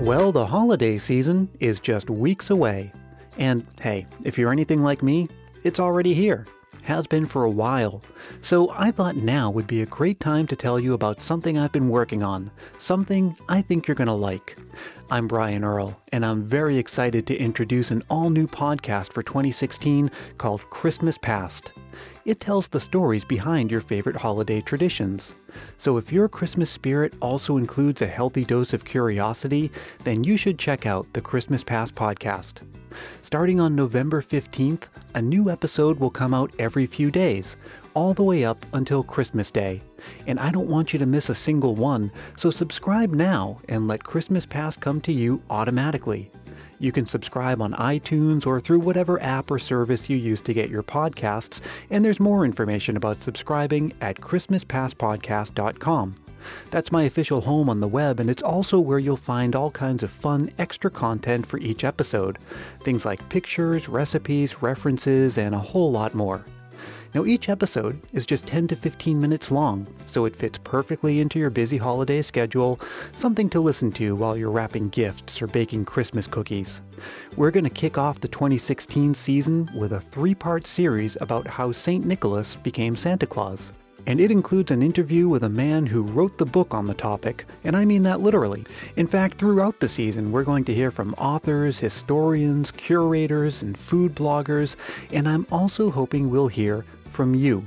Well, the holiday season is just weeks away. And hey, if you're anything like me, it's already here. Has been for a while. So I thought now would be a great time to tell you about something I've been working on, something I think you're going to like. I'm Brian Earl, and I'm very excited to introduce an all new podcast for 2016 called Christmas Past. It tells the stories behind your favorite holiday traditions. So if your Christmas spirit also includes a healthy dose of curiosity, then you should check out the Christmas Past podcast. Starting on November 15th, a new episode will come out every few days, all the way up until Christmas Day. And I don't want you to miss a single one, so subscribe now and let Christmas Past come to you automatically. You can subscribe on iTunes or through whatever app or service you use to get your podcasts, and there's more information about subscribing at ChristmasPastPodcast.com. That's my official home on the web, and it's also where you'll find all kinds of fun extra content for each episode. Things like pictures, recipes, references, and a whole lot more. Now, each episode is just 10 to 15 minutes long, so it fits perfectly into your busy holiday schedule, something to listen to while you're wrapping gifts or baking Christmas cookies. We're going to kick off the 2016 season with a three part series about how St. Nicholas became Santa Claus and it includes an interview with a man who wrote the book on the topic, and I mean that literally. In fact, throughout the season, we're going to hear from authors, historians, curators, and food bloggers, and I'm also hoping we'll hear from you.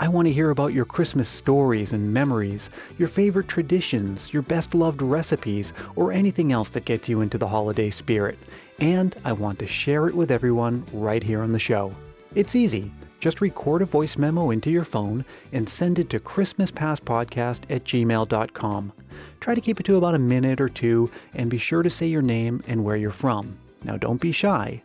I want to hear about your Christmas stories and memories, your favorite traditions, your best loved recipes, or anything else that gets you into the holiday spirit. And I want to share it with everyone right here on the show. It's easy. Just record a voice memo into your phone and send it to christmaspastpodcast at gmail.com. Try to keep it to about a minute or two and be sure to say your name and where you're from. Now don't be shy.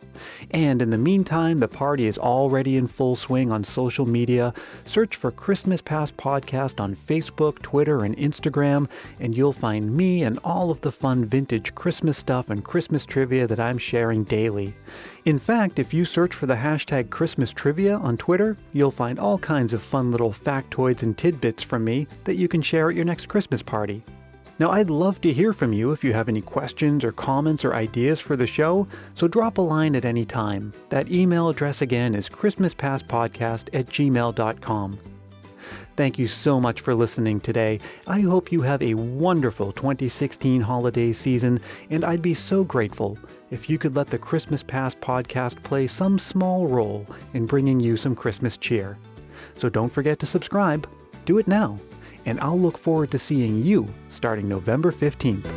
And in the meantime, the party is already in full swing on social media. Search for Christmas Past Podcast on Facebook, Twitter, and Instagram, and you'll find me and all of the fun vintage Christmas stuff and Christmas trivia that I'm sharing daily. In fact, if you search for the hashtag Christmas Trivia on Twitter, you'll find all kinds of fun little factoids and tidbits from me that you can share at your next Christmas party. Now, I'd love to hear from you if you have any questions or comments or ideas for the show, so drop a line at any time. That email address again is christmaspastpodcast at gmail.com. Thank you so much for listening today. I hope you have a wonderful 2016 holiday season, and I'd be so grateful if you could let the Christmas Past podcast play some small role in bringing you some Christmas cheer. So don't forget to subscribe. Do it now and I'll look forward to seeing you starting November 15th.